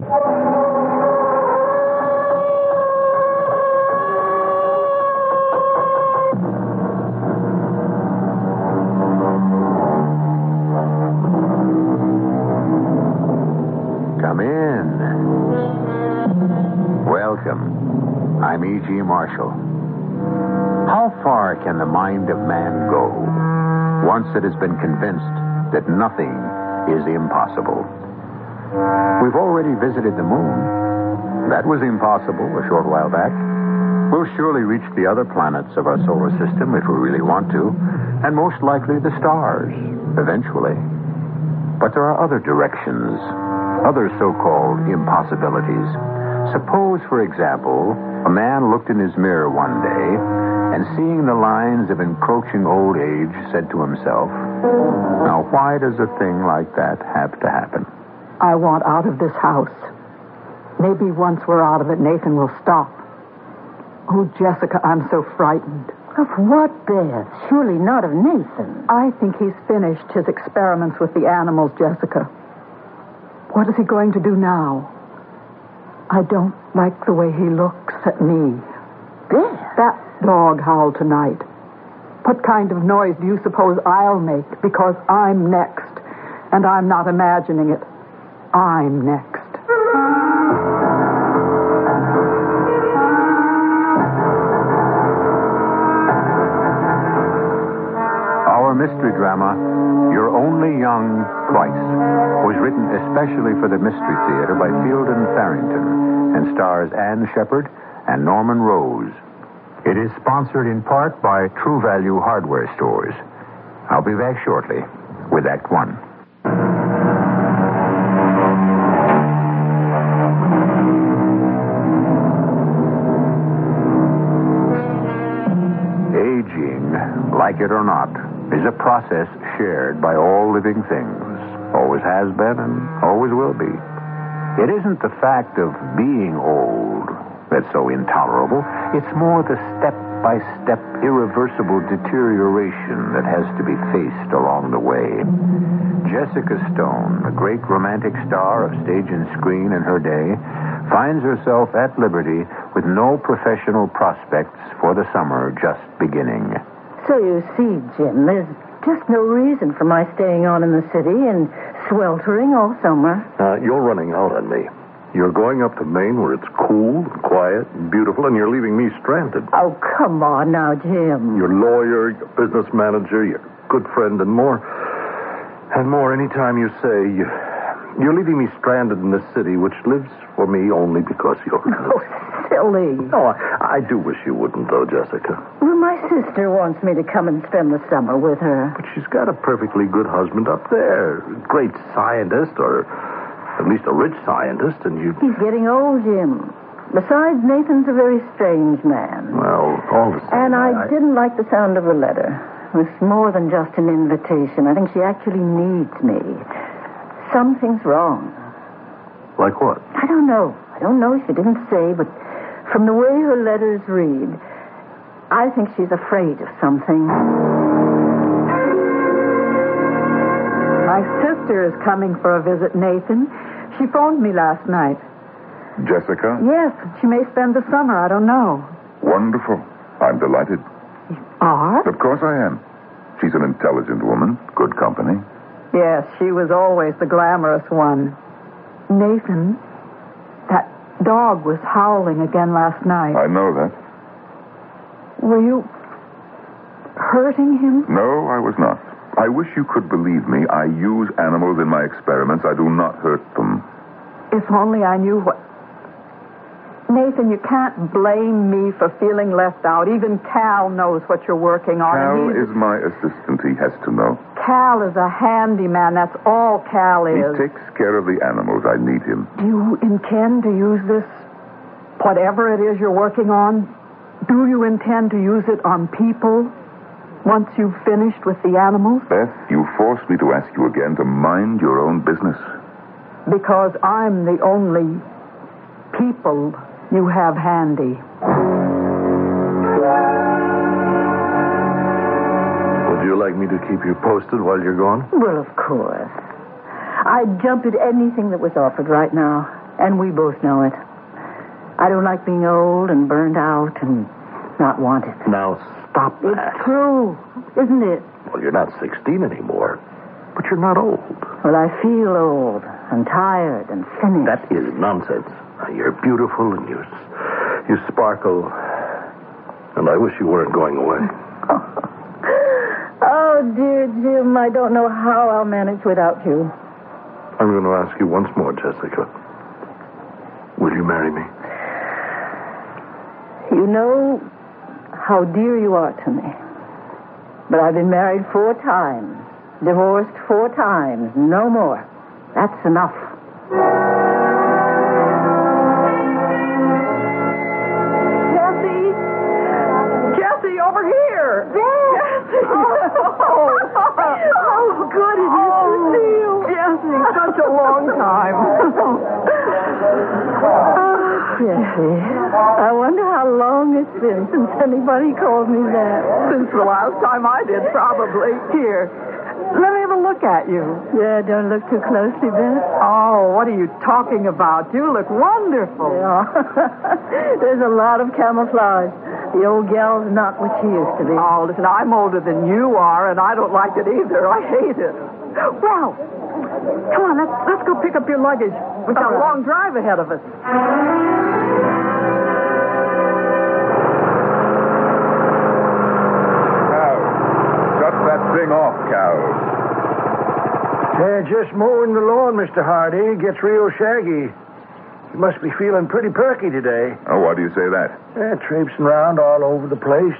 Come in. Welcome. I'm E.G. Marshall. How far can the mind of man go once it has been convinced that nothing is impossible? We've already visited the moon. That was impossible a short while back. We'll surely reach the other planets of our solar system if we really want to, and most likely the stars, eventually. But there are other directions, other so called impossibilities. Suppose, for example, a man looked in his mirror one day and seeing the lines of encroaching old age said to himself, Now, why does a thing like that have to happen? I want out of this house. Maybe once we're out of it, Nathan will stop. Oh, Jessica, I'm so frightened. Of what, Beth? Surely not of Nathan. I think he's finished his experiments with the animals, Jessica. What is he going to do now? I don't like the way he looks at me. Beth? That dog howled tonight. What kind of noise do you suppose I'll make? Because I'm next. And I'm not imagining it. I'm next. Our mystery drama, You're Only Young Twice, was written especially for the Mystery Theater by Fielden Farrington and stars Anne Shepard and Norman Rose. It is sponsored in part by True Value Hardware Stores. I'll be back shortly with Act One. Like it or not, is a process shared by all living things. Always has been and always will be. It isn't the fact of being old that's so intolerable. It's more the step by step irreversible deterioration that has to be faced along the way. Jessica Stone, a great romantic star of stage and screen in her day, finds herself at liberty with no professional prospects for the summer just beginning. So you see, Jim, there's just no reason for my staying on in the city and sweltering all summer. Uh, you're running out on me. You're going up to Maine where it's cool and quiet and beautiful, and you're leaving me stranded. Oh, come on now, Jim. Your lawyer, your business manager, your good friend, and more. And more anytime you say you, you're leaving me stranded in this city, which lives for me only because you're Oh, silly. Oh, I, I do wish you wouldn't, though, Jessica. Sister wants me to come and spend the summer with her. But she's got a perfectly good husband up there. Great scientist, or at least a rich scientist, and you. He's getting old, Jim. Besides, Nathan's a very strange man. Well, all the same. And I, didn't like the sound of the letter. It was more than just an invitation. I think she actually needs me. Something's wrong. Like what? I don't know. I don't know. She didn't say, but from the way her letters read, I think she's afraid of something. My sister is coming for a visit, Nathan. She phoned me last night. Jessica? Yes, she may spend the summer. I don't know. Wonderful. I'm delighted. Are? Of course I am. She's an intelligent woman, good company. Yes, she was always the glamorous one. Nathan, that dog was howling again last night. I know that. Were you hurting him? No, I was not. I wish you could believe me. I use animals in my experiments. I do not hurt them. If only I knew what. Nathan, you can't blame me for feeling left out. Even Cal knows what you're working on. Cal is my assistant. He has to know. Cal is a handyman. That's all Cal is. He takes care of the animals. I need him. Do you intend to use this, whatever it is you're working on? Do you intend to use it on people once you've finished with the animals? Beth, you forced me to ask you again to mind your own business. Because I'm the only people you have handy. Would you like me to keep you posted while you're gone? Well, of course. I'd jump at anything that was offered right now. And we both know it. I don't like being old and burned out and not wanted. Now stop that. It's true, isn't it? Well, you're not 16 anymore, but you're not old. Well, I feel old and tired and finished. That is nonsense. You're beautiful and you, you sparkle. And I wish you weren't going away. oh, dear Jim, I don't know how I'll manage without you. I'm going to ask you once more, Jessica. Will you marry me? You know how dear you are to me. But I've been married four times, divorced four times, no more. That's enough. I wonder how long it's been since anybody called me that. Since the last time I did, probably. Here, let me have a look at you. Yeah, don't look too closely, Beth. Oh, what are you talking about? You look wonderful. Yeah. There's a lot of camouflage. The old gal's not what she used to be. Oh, listen, I'm older than you are, and I don't like it either. I hate it. Well, come on, let's let's go pick up your luggage. We've got a long drive ahead of us. That thing off, Cal. Uh, just mowing the lawn, Mr. Hardy. Gets real shaggy. You must be feeling pretty perky today. Oh, why do you say that? Uh, traipsing around all over the place.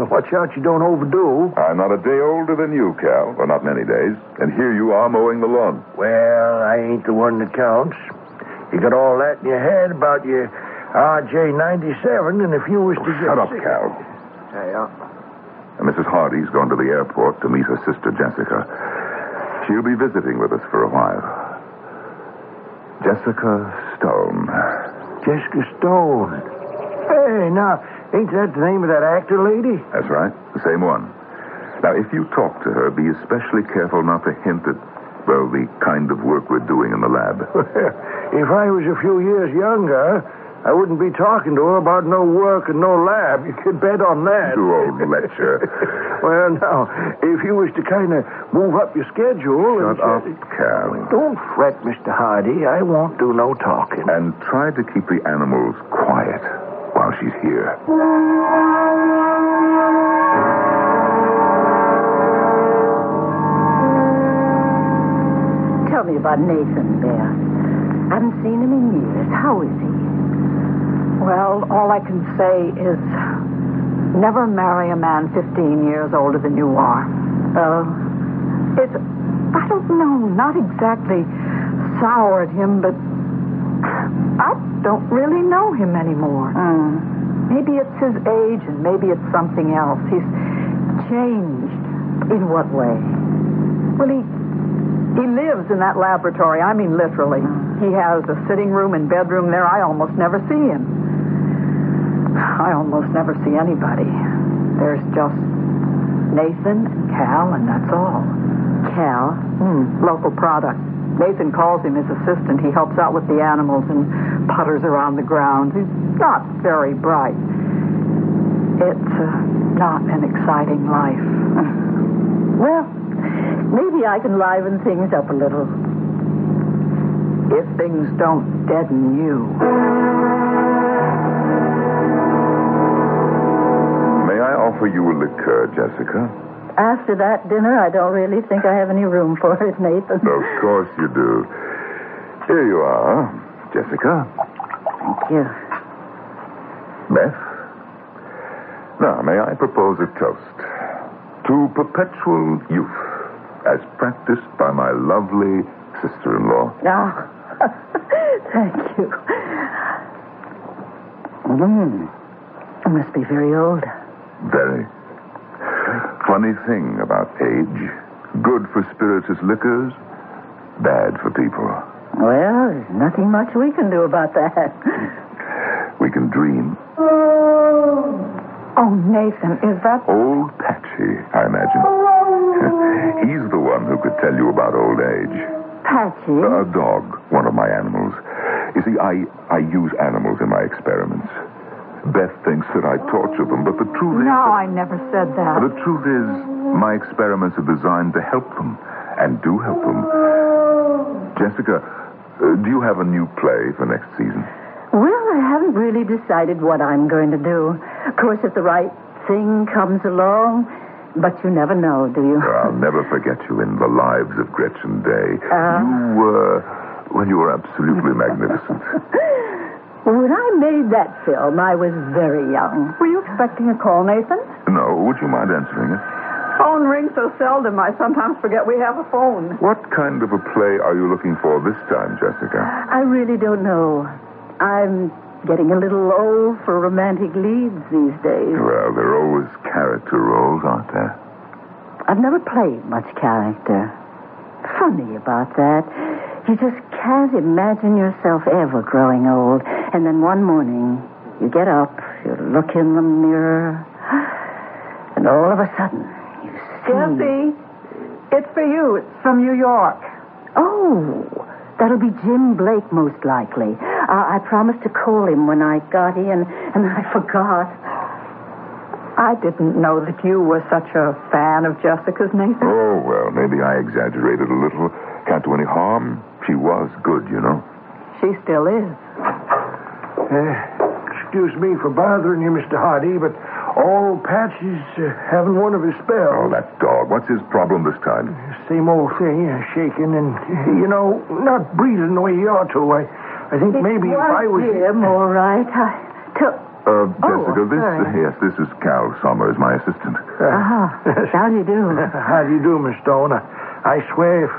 Now, watch out you don't overdo. I'm not a day older than you, Cal. Well, not many days. And here you are mowing the lawn. Well, I ain't the one that counts. You got all that in your head about your RJ-97, and if you was to get Shut up, sick- Cal. Yeah. And Mrs. Hardy's gone to the airport to meet her sister Jessica. She'll be visiting with us for a while. Jessica Stone. Jessica Stone. Hey, now, ain't that the name of that actor lady? That's right, the same one. Now, if you talk to her, be especially careful not to hint at, well, the kind of work we're doing in the lab. if I was a few years younger, I wouldn't be talking to her about no work and no lab. You could bet on that. You old lecher. well, now, if you was to kind of move up your schedule... Shut up, and... Cal. Don't fret, Mr. Hardy. I won't do no talking. And try to keep the animals quiet while she's here. Tell me about Nathan, Beth. I Haven't seen him in years. How is he? Well, all I can say is never marry a man 15 years older than you are. Oh, It's, I don't know, not exactly soured him, but I don't really know him anymore. mm. Maybe it's his age and maybe it's something else. He's changed. in what way? Well, he, he lives in that laboratory. I mean, literally. He has a sitting room and bedroom there. I almost never see him. I almost never see anybody. There's just Nathan and Cal, and that's all. Cal. Hmm, local product. Nathan calls him his assistant. He helps out with the animals and putters around the grounds. He's not very bright. It's uh, not an exciting life. Well, maybe I can liven things up a little. If things don't deaden you. Offer you a liqueur, Jessica? After that dinner, I don't really think I have any room for it, Nathan. Of course you do. Here you are, Jessica. Thank you. Beth. Now, may I propose a toast to perpetual youth, as practiced by my lovely sister-in-law. Ah, thank you. Mm. I must be very old. Very. Funny thing about age. Good for spirituous liquors, bad for people. Well, there's nothing much we can do about that. We can dream. Oh, Nathan, is that. Old Patchy, I imagine. He's the one who could tell you about old age. Patchy? A dog, one of my animals, You see, I, I use animals in my experiments. Beth thinks that I torture them, but the truth is. No, I never said that. The truth is, my experiments are designed to help them, and do help them. Jessica, uh, do you have a new play for next season? Well, I haven't really decided what I'm going to do. Of course, if the right thing comes along, but you never know, do you? I'll never forget you in The Lives of Gretchen Day. Ah. you were, well, you were absolutely magnificent. When I made that film, I was very young. Were you expecting a call, Nathan? No, would you mind answering it? Phone rings so seldom, I sometimes forget we have a phone. What kind of a play are you looking for this time, Jessica? I really don't know. I'm getting a little old for romantic leads these days. Well, there are always character roles, aren't there? I've never played much character. Funny about that. You just can't imagine yourself ever growing old. And then one morning, you get up, you look in the mirror, and all of a sudden, you see. Jesse, it's for you. It's from New York. Oh, that'll be Jim Blake, most likely. Uh, I promised to call him when I got in, and I forgot. I didn't know that you were such a fan of Jessica's, Nathan. Oh, well, maybe I exaggerated a little. Can't do any harm. She was good, you know. She still is. Uh, excuse me for bothering you, Mr. Hardy, but old Patch is uh, having one of his spells. Oh, that dog. What's his problem this time? Same old thing, uh, shaking and, uh, you know, not breathing the way he ought to. I, I think maybe if I was. him, all right. I took. Uh, Oh, Jessica, this, sorry. yes, this is Cal Summers, my assistant. Ah, how do you do? How do you do, Miss Stone? I, I swear, if,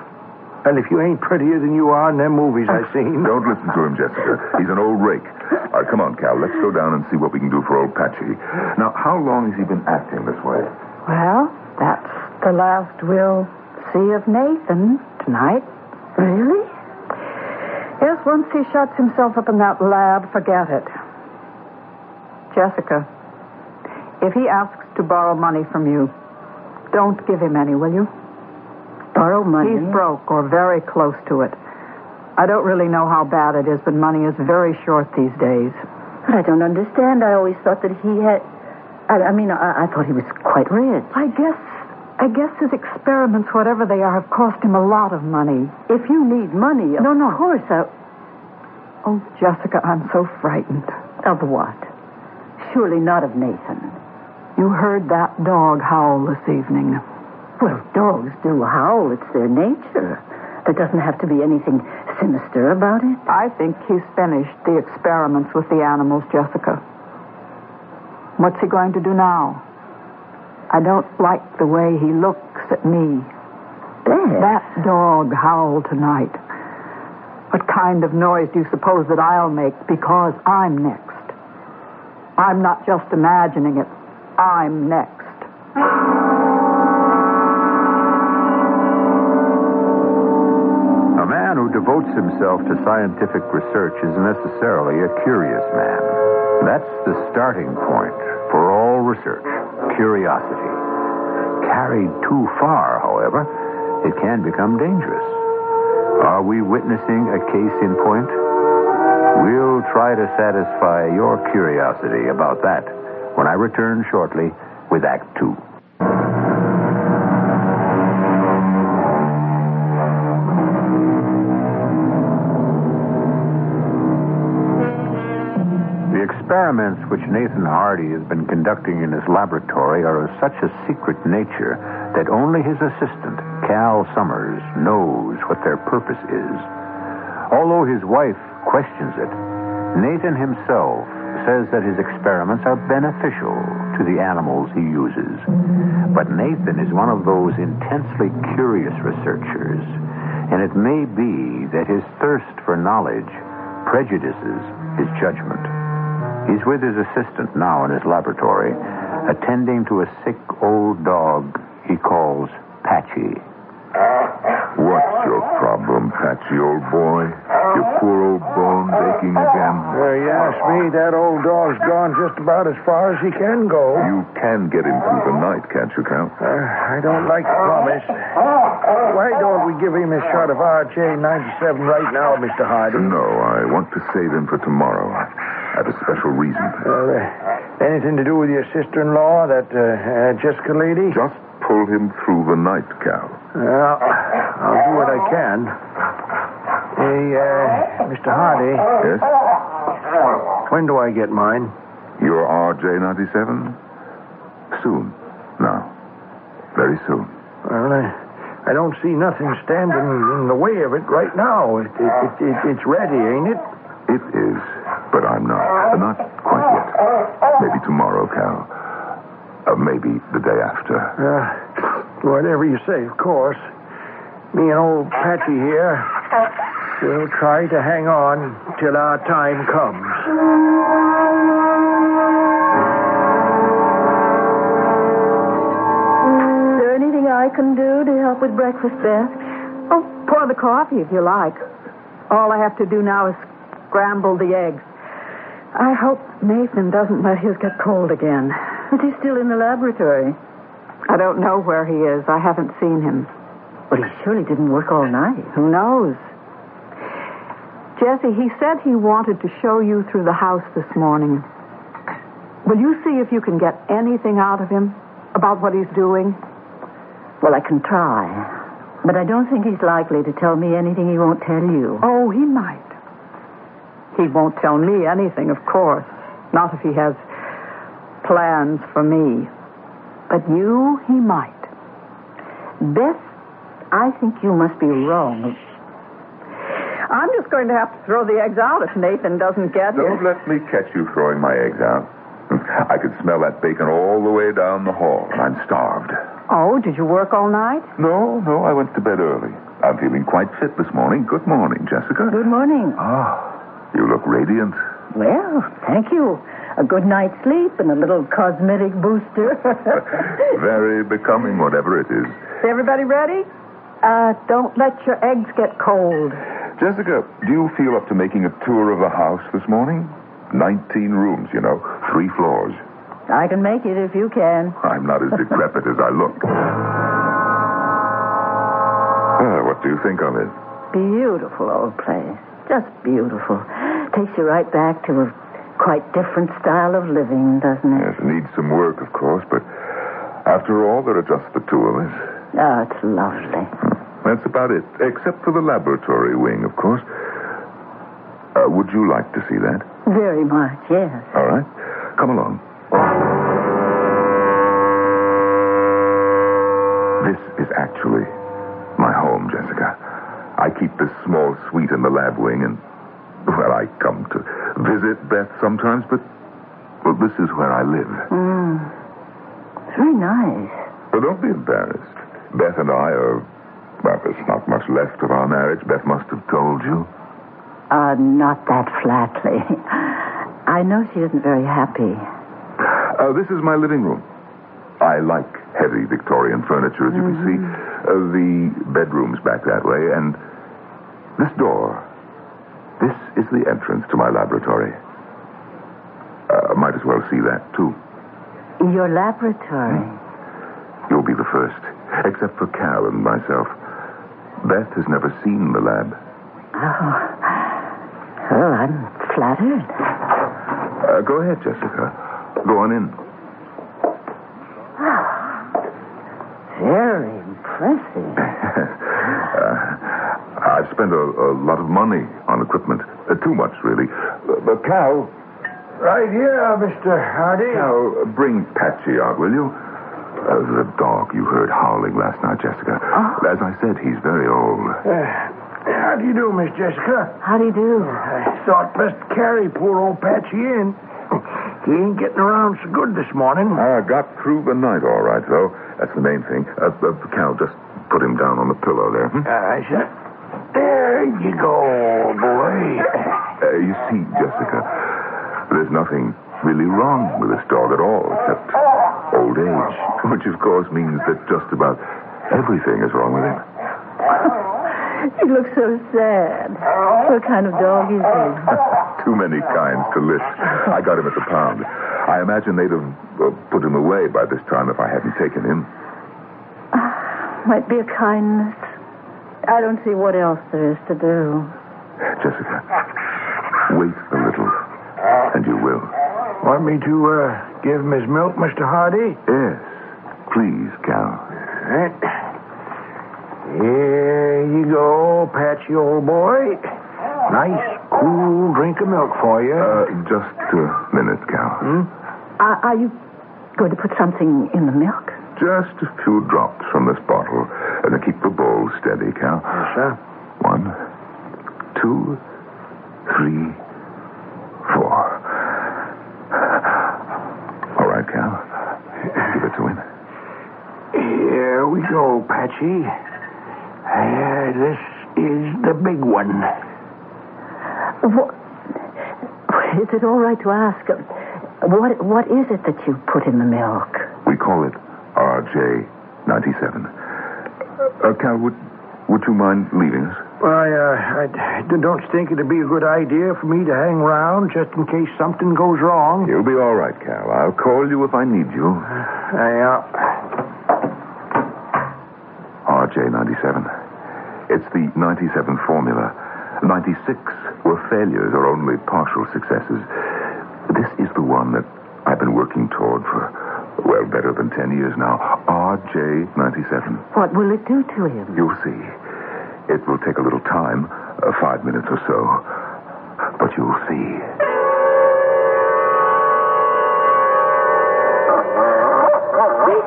and if you ain't prettier than you are in them movies I've seen. Don't listen to him, Jessica. He's an old rake. All right, come on, Cal. Let's go down and see what we can do for old Patchy. Now, how long has he been acting this way? Well, that's the last we'll see of Nathan tonight. Really? Yes, once he shuts himself up in that lab, forget it. Jessica, if he asks to borrow money from you, don't give him any, will you? Borrow money? He's broke or very close to it. I don't really know how bad it is, but money is very short these days. But I don't understand. I always thought that he had. I, I mean, I, I thought he was quite rich. I guess, I guess his experiments, whatever they are, have cost him a lot of money. If you need money, of No, no. Of course. I, Oh, Jessica, I'm so frightened. of what? Surely not of Nathan. You heard that dog howl this evening. Well, dogs do howl. It's their nature. There doesn't have to be anything sinister about it. I think he's finished the experiments with the animals, Jessica. What's he going to do now? I don't like the way he looks at me. Beth. That dog howled tonight. What kind of noise do you suppose that I'll make because I'm next? I'm not just imagining it. I'm next. Devotes himself to scientific research is necessarily a curious man. That's the starting point for all research curiosity. Carried too far, however, it can become dangerous. Are we witnessing a case in point? We'll try to satisfy your curiosity about that when I return shortly with Act Two. Experiments which Nathan Hardy has been conducting in his laboratory are of such a secret nature that only his assistant, Cal Summers, knows what their purpose is. Although his wife questions it, Nathan himself says that his experiments are beneficial to the animals he uses. But Nathan is one of those intensely curious researchers, and it may be that his thirst for knowledge prejudices his judgment. He's with his assistant now in his laboratory, attending to a sick old dog he calls Patchy. What's your problem, Patchy, old boy? Your poor old bones aching again? Uh, you ask me, that old dog's gone just about as far as he can go. You can get him through the night, can't you, Cal? Uh, I don't like to promise. Why don't we give him a shot of RJ 97 right now, Mr. Harding? No, I want to save him for tomorrow. I have a special reason. Uh, anything to do with your sister-in-law, that uh, uh, Jessica lady? Just pull him through the night, Cal. Well, I'll do what I can. Hey, uh, Mr. Hardy, Yes? when do I get mine? You're RJ97? Soon. Now. Very soon. Well, I, I don't see nothing standing in the way of it right now. It, it, it, it's ready, ain't it? It is, but I'm not. Not quite yet. Maybe tomorrow, Cal. Uh, maybe the day after. Uh, whatever you say, of course. Me and old Patchy here will try to hang on till our time comes. Is there anything I can do to help with breakfast, Beth? Oh, pour the coffee if you like. All I have to do now is scramble the eggs. I hope Nathan doesn't let his get cold again. Is he still in the laboratory? I don't know where he is. I haven't seen him. Well, he surely didn't work all night. Who knows? Jesse, he said he wanted to show you through the house this morning. Will you see if you can get anything out of him about what he's doing? Well, I can try. But I don't think he's likely to tell me anything he won't tell you. Oh, he might. He won't tell me anything, of course. Not if he has plans for me. But you, he might. Beth, I think you must be wrong. I'm just going to have to throw the eggs out if Nathan doesn't get it. Don't let me catch you throwing my eggs out. I could smell that bacon all the way down the hall, and I'm starved. Oh, did you work all night? No, no, I went to bed early. I'm feeling quite fit this morning. Good morning, Jessica. Good morning. Ah, you look radiant. Well, thank you. A good night's sleep and a little cosmetic booster. Very becoming, whatever it is. Is everybody ready? Uh, don't let your eggs get cold. Jessica, do you feel up to making a tour of the house this morning? Nineteen rooms, you know, three floors. I can make it if you can. I'm not as decrepit as I look. Ah, what do you think of it? Beautiful old place. Just beautiful. Takes you right back to a quite different style of living, doesn't it? Yes, it needs some work, of course, but after all, there are just the two of us. Oh, it's lovely. That's about it, except for the laboratory wing, of course. Uh, would you like to see that? Very much, yes. All right. Come along. This is actually my home, Jessica. I keep this small suite in the lab wing, and, well, I come to visit Beth sometimes, but, well, this is where I live. Mm. It's very nice. But don't be embarrassed. Beth and I are, well, there's not much left of our marriage. Beth must have told you. Uh, not that flatly. I know she isn't very happy. Uh, this is my living room. I like heavy Victorian furniture, as you can see. Uh, the bedroom's back that way, and this door, this is the entrance to my laboratory. Uh, might as well see that, too. Your laboratory. You'll be the first, except for Cal and myself. Beth has never seen the lab. Oh. Well, I'm flattered. Uh, go ahead, Jessica. Go on in. Very impressive. uh, I've spent a, a, lot of money on equipment. Uh, too much, really. Uh, but Cal. Right here, Mr. Hardy. Cal, bring Patchy out, will you? Uh, the dog you heard howling last night, Jessica. Oh. As I said, he's very old. Uh, how do you do, Miss Jessica? How do you do? I thought best carry poor old Patchy in. He ain't getting around so good this morning. I got through the night all right, though. That's the main thing. Uh, uh, Cal, just put him down on the pillow there. Hmm? I said, there you go, boy. Uh, you see, Jessica, there's nothing really wrong with this dog at all, except old age, which of course means that just about everything is wrong with him. He looks so sad. What kind of dog is he? Too many kinds to list. I got him at the pound. I imagine they'd have uh, put him away by this time if I hadn't taken him. Might be a kindness. I don't see what else there is to do. Jessica, wait a little, and you will. Want me to uh, give him his milk, Mr. Hardy? Yes, please, Cal. Right. Here you go, Patchy, old boy. Nice, cool drink of milk for you. Uh, just a minute, Cal. Hmm? Are, are you going to put something in the milk? Just a few drops from this bottle. And then keep the bowl steady, Cal. Yes, sir. One, two, three, four. All right, Cal. Give it to him. Here we go, Patchy. Uh, this is the big one. What? Is it all right to ask? uh, What What is it that you put in the milk? We call it RJ97. Uh, Cal, would, would you mind leaving us? I, uh, I d- don't think it'd be a good idea for me to hang around just in case something goes wrong. You'll be all right, Cal. I'll call you if I need you. Yeah. RJ97. It's the 97 formula. 96 were failures or only partial successes. This is the one that I've been working toward for, well, better than 10 years now. RJ97. What will it do to him? You'll see. It will take a little time, uh, five minutes or so. But you'll see.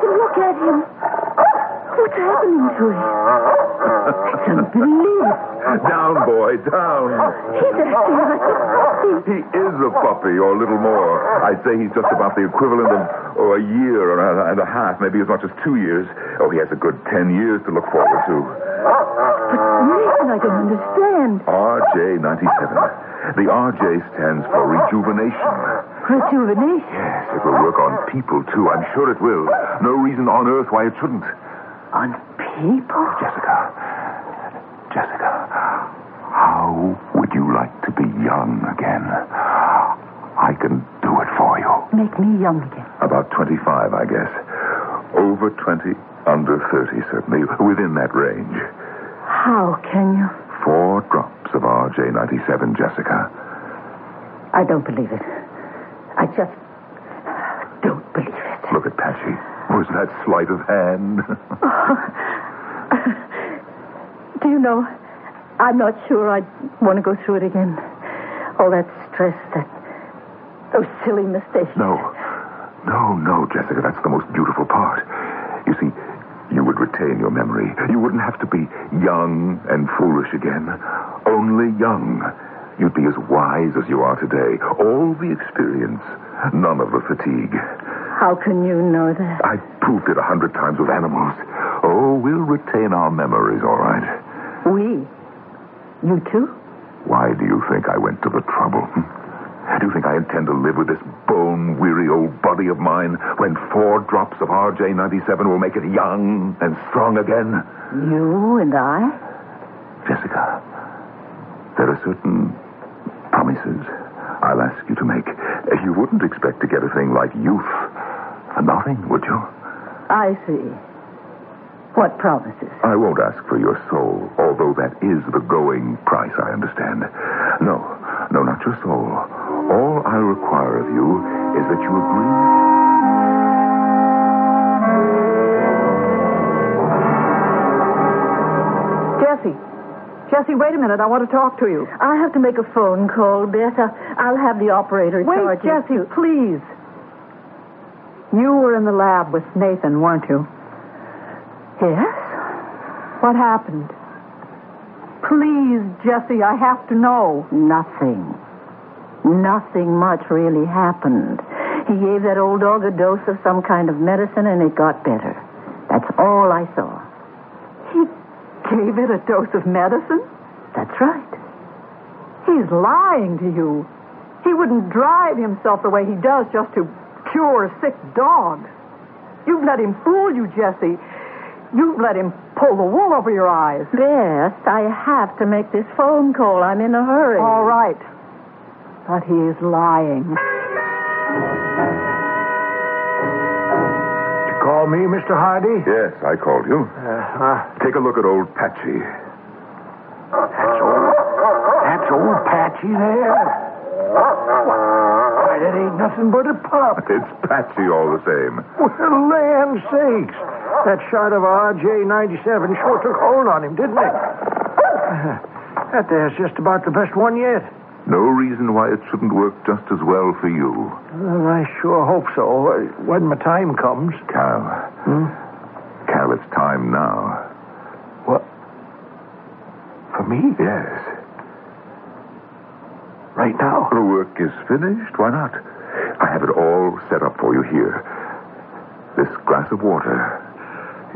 Look at him. What's happening to him? It's unbelievable. Down, boy, down. He's acting like a puppy. He is a puppy, or a little more. I'd say he's just about the equivalent of oh, a year and a, and a half, maybe as much as two years. Oh, he has a good ten years to look forward to. But Nathan, I don't understand. RJ97. The RJ stands for rejuvenation. Rejuvenation. Yes, it will work on people, too. I'm sure it will. No reason on earth why it shouldn't. On people? Jessica. Jessica. How would you like to be young again? I can do it for you. Make me young again. About 25, I guess. Over 20, under 30, certainly. Within that range. How can you? Four drops of RJ97, Jessica. I don't believe it. I just don't believe it. Look at Patchy. Was that sleight of hand? Do you know, I'm not sure I'd want to go through it again. All that stress, that those silly mistakes. no. No, no, Jessica. That's the most beautiful part. You see, you would retain your memory. You wouldn't have to be young and foolish again. Only young. You'd be as wise as you are today. All the experience, none of the fatigue. How can you know that? I've proved it a hundred times with animals. Oh, we'll retain our memories, all right. We? You too? Why do you think I went to the trouble? hmm? Do you think I intend to live with this bone weary old body of mine when four drops of RJ97 will make it young and strong again? You and I? Jessica, there are certain promises I'll ask you to make. You wouldn't expect to get a thing like youth Uh, nothing, would you? I see. What promises? I won't ask for your soul, although that is the going price, I understand. No, no, not your soul. All I require of you is that you agree. Jesse. Jesse, wait a minute. I want to talk to you. I have to make a phone call, Beth. I- I'll have the operator Wait, charge you Jesse, please. You were in the lab with Nathan, weren't you? Yes? What happened? Please, Jesse, I have to know. Nothing. Nothing much really happened. He gave that old dog a dose of some kind of medicine and it got better. That's all I saw. He gave it a dose of medicine? That's right. He's lying to you. He wouldn't drive himself the way he does just to cure sick dog. You've let him fool you, Jesse. You've let him pull the wool over your eyes. Beth, I have to make this phone call. I'm in a hurry. All right. But he is lying. You call me, Mr. Hardy? Yes, I called you. Uh, uh, Take a look at old Patchy. that's old. That's old Patchy there. Why, that ain't nothing but a pup. It's Patchy all the same. Well, land sakes. That shot of RJ-97 sure took hold on him, didn't it? That there's just about the best one yet. No reason why it shouldn't work just as well for you. Well, I sure hope so. When my time comes. Cal. Hmm? Cal, it's time now. What? For me? Yes. Right now? The work is finished. Why not? I have it all set up for you here. This glass of water.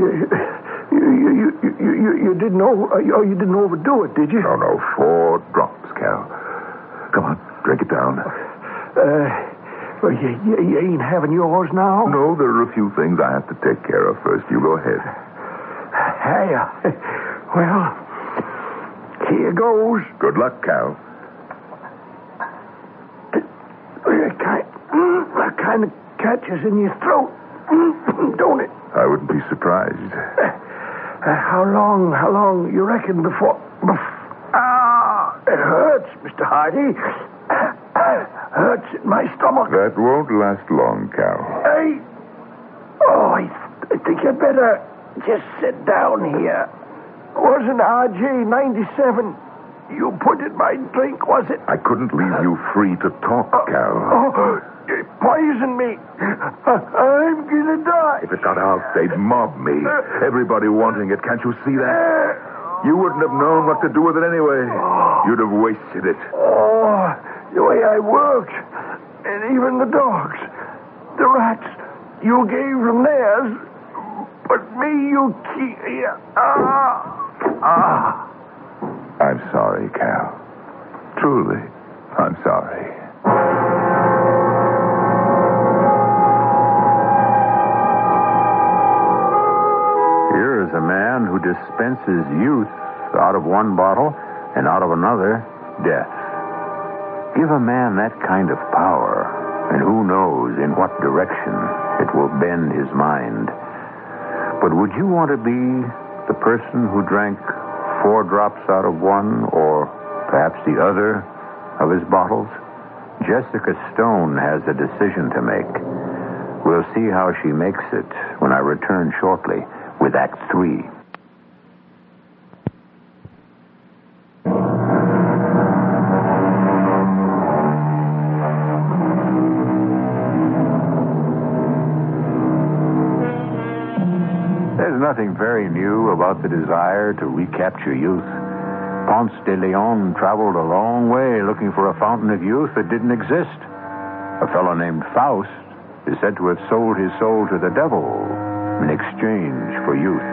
You, you, you, you, didn't over, oh, you didn't overdo it, did you? No, no, four drops, Cal. Come on, drink it down. Uh, well, you, you, you ain't having yours now? No, there are a few things I have to take care of first. You go ahead. Hey, uh, well, here goes. Good luck, Cal. It kind, that kind of catches in your throat, don't it? I wouldn't be surprised. Uh, how long, how long you reckon before... bef- Ah, it hurts, Mr. Hardy. hurts in my stomach. That won't last long, Cal. Hey. Oh, I, th- I think you'd better just sit down here. Wasn't RJ-97 you put in my drink, was it? I couldn't leave you free to talk, uh, Cal. Oh, uh, it poisoned me. Uh, I'm gonna die. If it got out, they'd mob me. Everybody wanting it. Can't you see that? You wouldn't have known what to do with it anyway. Oh. You'd have wasted it. Oh, the way I worked. And even the dogs. The rats. You gave them theirs. But me, you keep. Ah. Ah. I'm sorry, Cal. Truly, I'm sorry. Here is a man who dispenses youth out of one bottle and out of another, death. Give a man that kind of power, and who knows in what direction it will bend his mind. But would you want to be the person who drank four drops out of one, or perhaps the other of his bottles? Jessica Stone has a decision to make. We'll see how she makes it when I return shortly with Act Three. Nothing very new about the desire to recapture youth. Ponce de Leon traveled a long way looking for a fountain of youth that didn't exist. A fellow named Faust is said to have sold his soul to the devil in exchange for youth.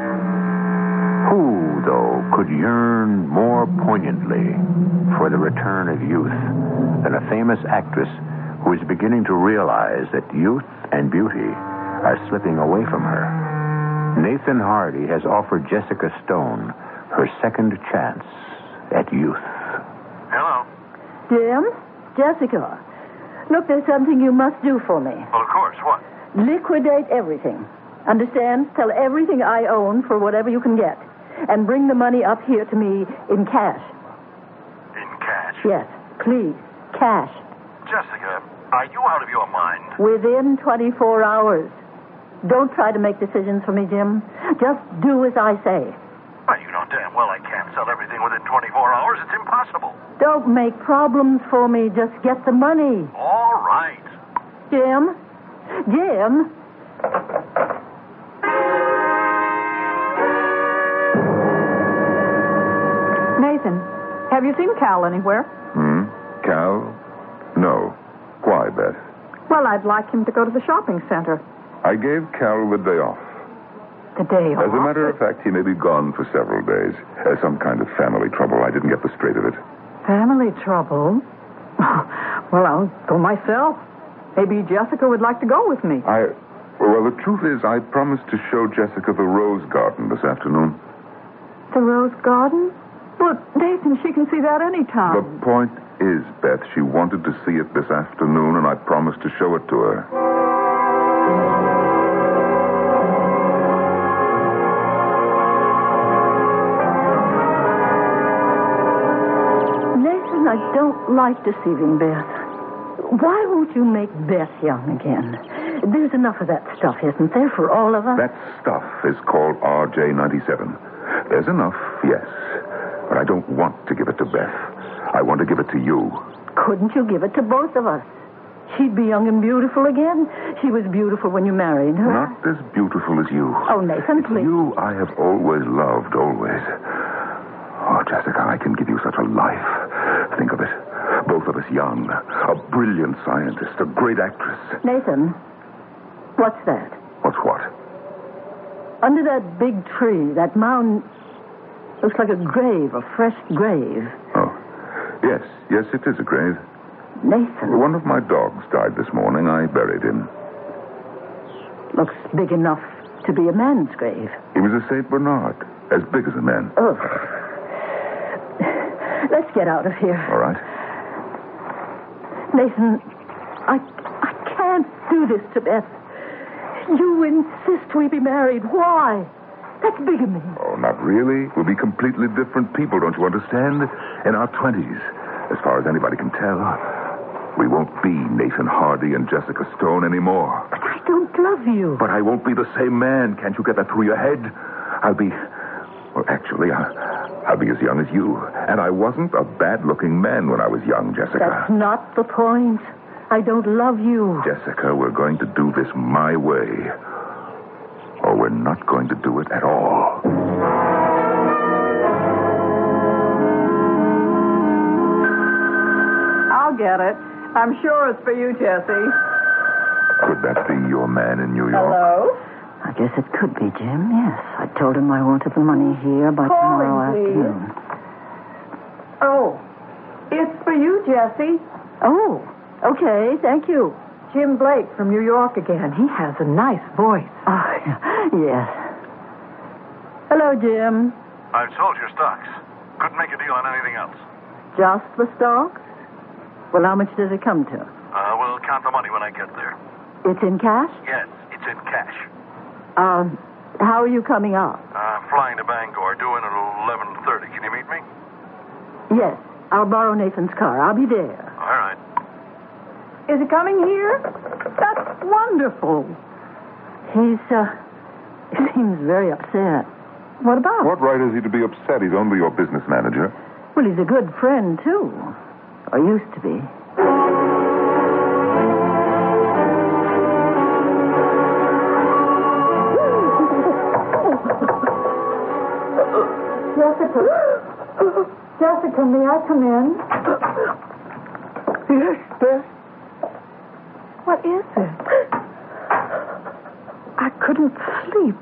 Who, though, could yearn more poignantly for the return of youth than a famous actress who is beginning to realize that youth and beauty are slipping away from her? Nathan Hardy has offered Jessica Stone her second chance at youth. Hello. Jim? Jessica. Look, there's something you must do for me. Well, of course. What? Liquidate everything. Understand? Sell everything I own for whatever you can get. And bring the money up here to me in cash. In cash. Yes, please. Cash. Jessica, are you out of your mind? Within 24 hours. Don't try to make decisions for me, Jim. Just do as I say. Well, you know damn well I can't sell everything within 24 hours. It's impossible. Don't make problems for me. Just get the money. All right. Jim? Jim? Nathan, have you seen Cal anywhere? Hmm? Cal? No. Why, Beth? Well, I'd like him to go to the shopping center. I gave Cal the day off. The day off. As a matter of fact, he may be gone for several days. Uh, some kind of family trouble. I didn't get the straight of it. Family trouble? well, I'll go myself. Maybe Jessica would like to go with me. I. Well, the truth is, I promised to show Jessica the rose garden this afternoon. The rose garden? Well, Nathan, she can see that any time. The point is, Beth, she wanted to see it this afternoon, and I promised to show it to her. Nathan, I don't like deceiving Beth. Why won't you make Beth young again? There's enough of that stuff, isn't there, for all of us? That stuff is called RJ97. There's enough, yes. But I don't want to give it to Beth. I want to give it to you. Couldn't you give it to both of us? She'd be young and beautiful again. She was beautiful when you married her. Not as beautiful as you. Oh, Nathan, please. You I have always loved, always. Oh, Jessica, I can give you such a life. Think of it. Both of us young. A brilliant scientist, a great actress. Nathan, what's that? What's what? Under that big tree, that mound looks like a grave, a fresh grave. Oh. Yes, yes, it is a grave. Nathan, One of my dogs died this morning. I buried him. looks big enough to be a man's grave. He was a St. Bernard, as big as a man. Oh. Let's get out of here. All right? Nathan, I, I can't do this to Beth. You insist we be married. Why? That's bigamy. Oh, not really. We'll be completely different people, don't you understand? In our 20s, as far as anybody can tell. We won't be Nathan Hardy and Jessica Stone anymore. But I don't love you. But I won't be the same man. Can't you get that through your head? I'll be. Well, actually, I, I'll be as young as you. And I wasn't a bad looking man when I was young, Jessica. That's not the point. I don't love you. Jessica, we're going to do this my way. Or we're not going to do it at all. I'll get it. I'm sure it's for you, Jesse. Could that be your man in New York? Hello? I guess it could be, Jim. Yes. I told him I wanted the money here by Calling, tomorrow please. afternoon. Oh, it's for you, Jesse. Oh, okay. Thank you. Jim Blake from New York again. He has a nice voice. Oh, yes. Hello, Jim. I've sold your stocks. Couldn't make a deal on anything else. Just the stocks? Well, how much does it come to? Uh, we'll count the money when I get there. It's in cash? Yes, it's in cash. Um, how are you coming up? Uh, I'm flying to Bangor, due in at 11.30. Can you meet me? Yes, I'll borrow Nathan's car. I'll be there. All right. Is he coming here? That's wonderful. He's, uh, he seems very upset. What about? What right is he to be upset? He's only your business manager. Well, he's a good friend, too. Or used to be. Jessica. Jessica, may I come in? Yes, Beth. What is it? I couldn't sleep.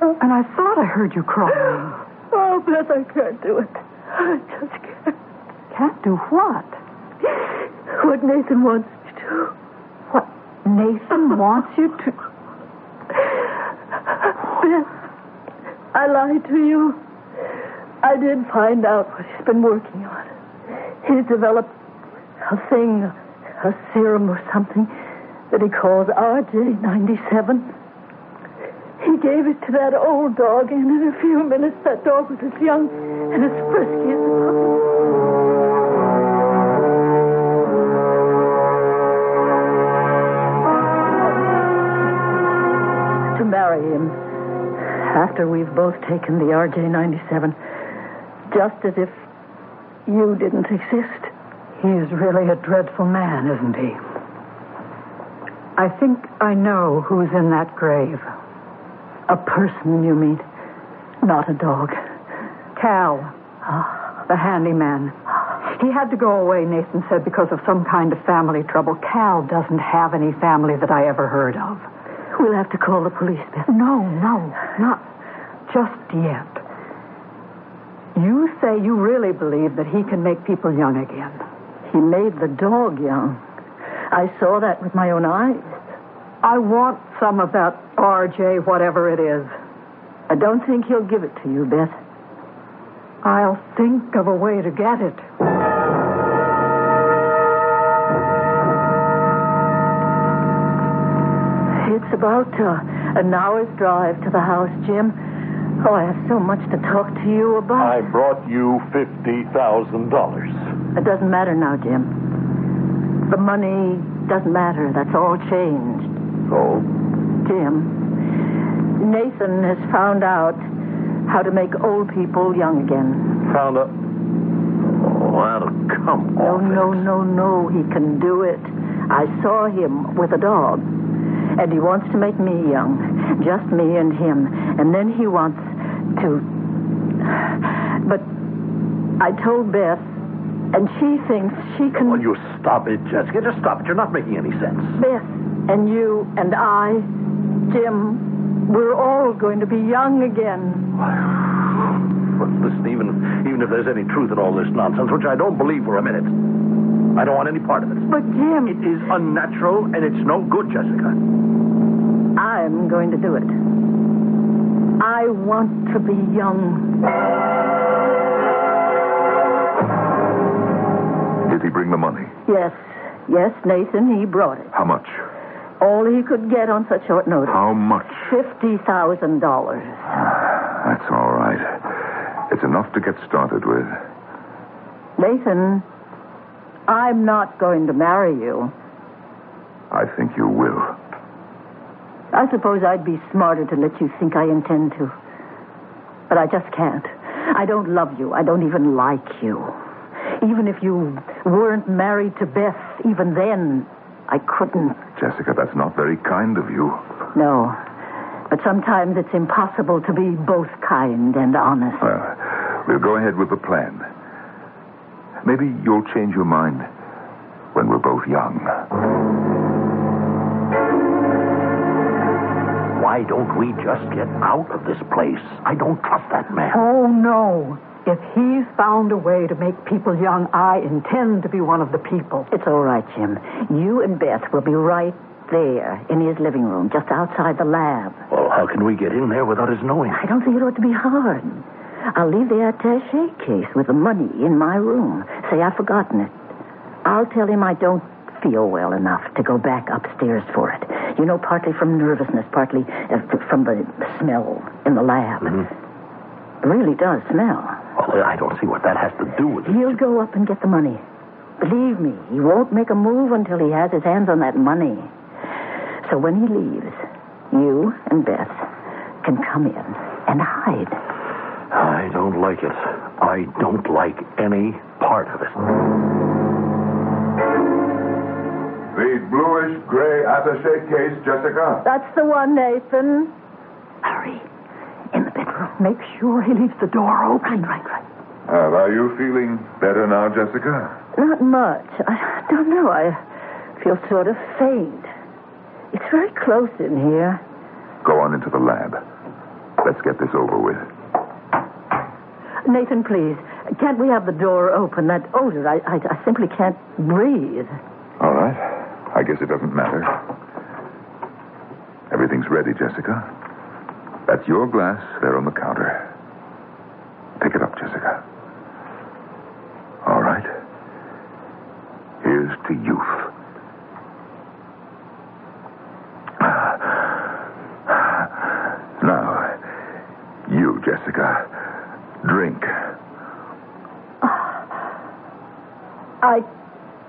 And I thought I heard you crying. Oh, Beth, I can't do it. I just can't. Can't do what? What Nathan wants me to do. What Nathan wants you to. I lied to you. I did find out what he's been working on. He's developed a thing, a serum or something that he calls RJ97. He gave it to that old dog, and in a few minutes that dog was as young and as frisky as a puppy. After we've both taken the RJ97, just as if you didn't exist. He's really a dreadful man, isn't he? I think I know who's in that grave. A person, you mean, not a dog. Cal, ah. the handyman. He had to go away, Nathan said, because of some kind of family trouble. Cal doesn't have any family that I ever heard of. We'll have to call the police, Beth. No, no, not just yet. You say you really believe that he can make people young again. He made the dog young. I saw that with my own eyes. I want some of that RJ, whatever it is. I don't think he'll give it to you, Beth. I'll think of a way to get it. It's about uh, an hour's drive to the house, Jim. Oh, I have so much to talk to you about. I brought you $50,000. It doesn't matter now, Jim. The money doesn't matter. That's all changed. So? Jim, Nathan has found out how to make old people young again. Found out? Oh, that'll come No, off no, it. no, no. He can do it. I saw him with a dog. And he wants to make me young. Just me and him. And then he wants to. But I told Beth, and she thinks she can. Will you stop it, Jessica? Just stop it. You're not making any sense. Beth and you and I, Jim, we're all going to be young again. Listen, even, even if there's any truth in all this nonsense, which I don't believe for a minute, I don't want any part of it. But, Jim, It is unnatural and it's no good, Jessica. I'm going to do it. I want to be young. Did he bring the money? Yes, yes, Nathan, he brought it. How much? All he could get on such short notice. How much? Fifty thousand dollars. That's all right. It's enough to get started with. Nathan, I'm not going to marry you. I think you will. I suppose I'd be smarter to let you think I intend to. But I just can't. I don't love you. I don't even like you. Even if you weren't married to Beth, even then, I couldn't. Jessica, that's not very kind of you. No. But sometimes it's impossible to be both kind and honest. Well, we'll go ahead with the plan. Maybe you'll change your mind when we're both young. Why don't we just get out of this place? I don't trust that man. Oh, no. If he's found a way to make people young, I intend to be one of the people. It's all right, Jim. You and Beth will be right there in his living room, just outside the lab. Well, how can we get in there without his knowing? I don't think it ought to be hard. I'll leave the attache case with the money in my room. Say I've forgotten it. I'll tell him I don't feel well enough to go back upstairs for it. You know, partly from nervousness, partly uh, from the smell in the lab. It really does smell. Well, I don't see what that has to do with it. He'll go up and get the money. Believe me, he won't make a move until he has his hands on that money. So when he leaves, you and Beth can come in and hide. I don't like it. I don't like any part of it. The bluish gray attache case, Jessica. That's the one, Nathan. Hurry. In the bedroom. Make sure he leaves the door open. Right, right, right. Uh, are you feeling better now, Jessica? Not much. I don't know. I feel sort of faint. It's very close in here. Go on into the lab. Let's get this over with. Nathan, please. Can't we have the door open? That odor, I, I, I simply can't breathe. All right. I guess it doesn't matter. Everything's ready, Jessica. That's your glass there on the counter. Pick it up, Jessica. All right. Here's to youth. Now, you, Jessica, drink. I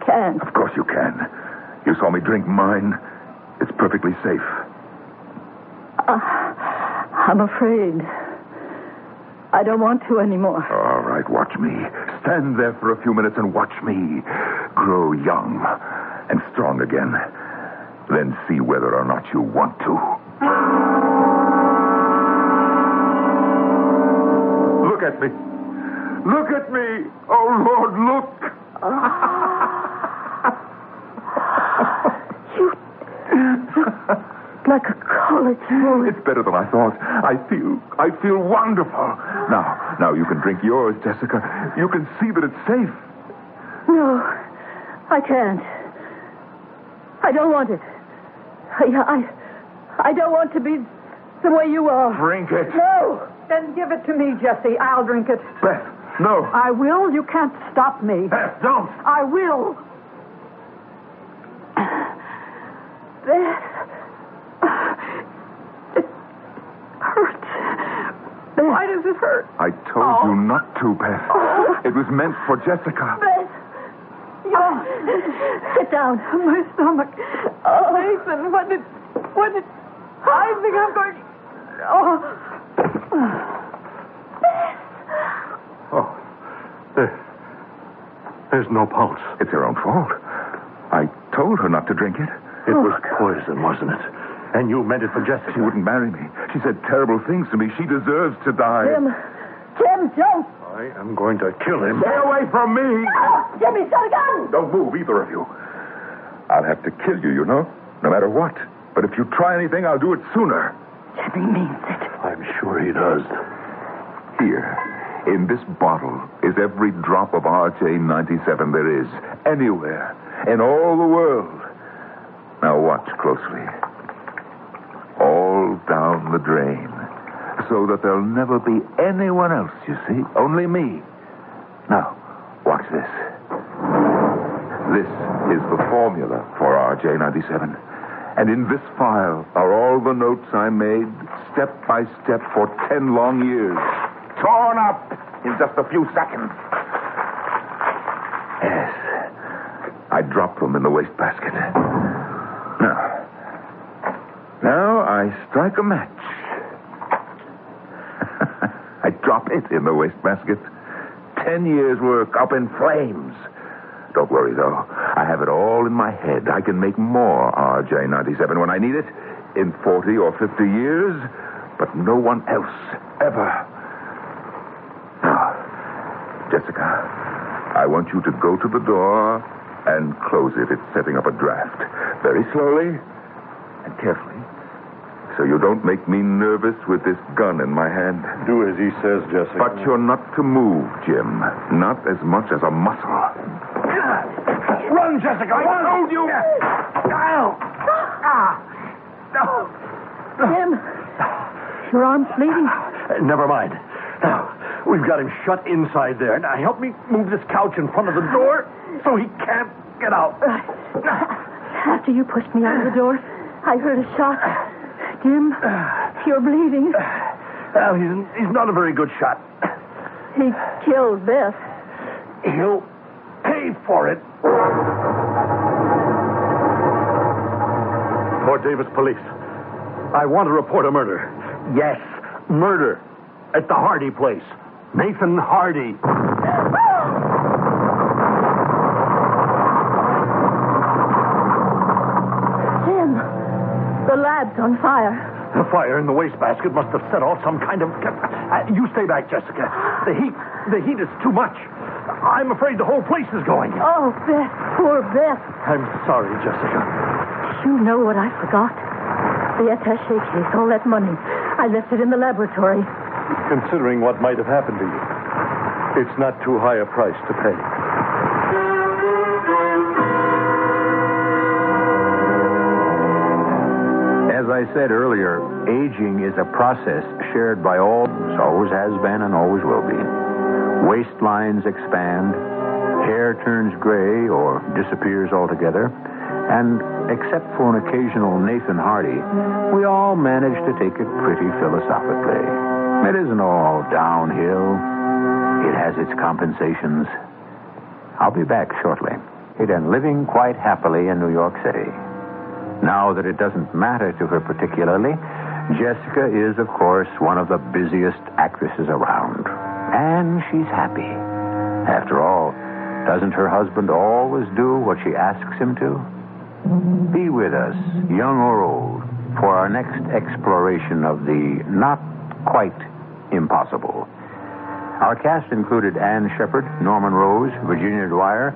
can't. Of course you can. You saw me drink mine. It's perfectly safe. Uh, I'm afraid. I don't want to anymore. All right, watch me. Stand there for a few minutes and watch me grow young and strong again. Then see whether or not you want to. Look at me. Look at me. Oh, Lord, look. boy. It's better than I thought. I feel, I feel wonderful. Now, now you can drink yours, Jessica. You can see that it's safe. No, I can't. I don't want it. I, I, I don't want to be the way you are. Drink it. No. Then give it to me, Jesse. I'll drink it. Beth, No. I will. You can't stop me. Beth, don't. I will. Beth. It hurts. Oh. Why does it hurt? I told Oh. you not to, Beth. Oh. It was meant for Jessica. Beth. Oh, Sit down. my stomach. Oh, Nathan, what did, what did, I think I'm going, oh. Beth. Oh. There, there's no pulse. It's her own fault. I told her not to drink it. It oh, was poison, wasn't it? And you meant it for Jessica. She wouldn't marry me. She said terrible things to me. She deserves to die. Jim. Jim, don't. I am going to kill him. Stay away from me! No! Jimmy, shut a gun. Don't move, either of you. I'll have to kill you, you know, no matter what. But if you try anything, I'll do it sooner. Jimmy means it. I'm sure he does. Here, in this bottle, is every drop of RJ97 there is, anywhere, in all the world. Now watch closely. Down the drain. So that there'll never be anyone else, you see? Only me. Now, watch this. This is the formula for RJ97. And in this file are all the notes I made, step by step, for ten long years. Torn up in just a few seconds. Yes. I dropped them in the wastebasket. I strike a match. I drop it in the wastebasket. Ten years' work up in flames. Don't worry, though. I have it all in my head. I can make more RJ97 when I need it in 40 or 50 years, but no one else ever. Now, Jessica, I want you to go to the door and close it. It's setting up a draft. Very slowly. So you don't make me nervous with this gun in my hand. Do as he says, Jessica. But you're not to move, Jim. Not as much as a muscle. Run, Jessica, I told you. Jim, your arm's bleeding. Uh, never mind. Now, we've got him shut inside there. Now, help me move this couch in front of the door so he can't get out. After you pushed me out of the door, I heard a shot. Jim, you're bleeding. Well, he's, he's not a very good shot. He killed Beth. He'll pay for it. Fort Davis Police. I want to report a murder. Yes, murder. At the Hardy place. Nathan Hardy. Jim, the lab's on fire. The fire in the wastebasket must have set off some kind of. Uh, you stay back, Jessica. The heat, the heat is too much. I'm afraid the whole place is going. Oh, Beth, poor Beth. I'm sorry, Jessica. You know what I forgot? The attache case, all that money. I left it in the laboratory. Considering what might have happened to you, it's not too high a price to pay. I said earlier, aging is a process shared by all, always has been and always will be. Waistlines expand, hair turns gray or disappears altogether, and except for an occasional Nathan Hardy, we all manage to take it pretty philosophically. It isn't all downhill. It has its compensations. I'll be back shortly. And living quite happily in New York City. Now that it doesn't matter to her particularly, Jessica is, of course, one of the busiest actresses around. And she's happy. After all, doesn't her husband always do what she asks him to? Be with us, young or old, for our next exploration of the not quite impossible. Our cast included Ann Shepherd, Norman Rose, Virginia Dwyer,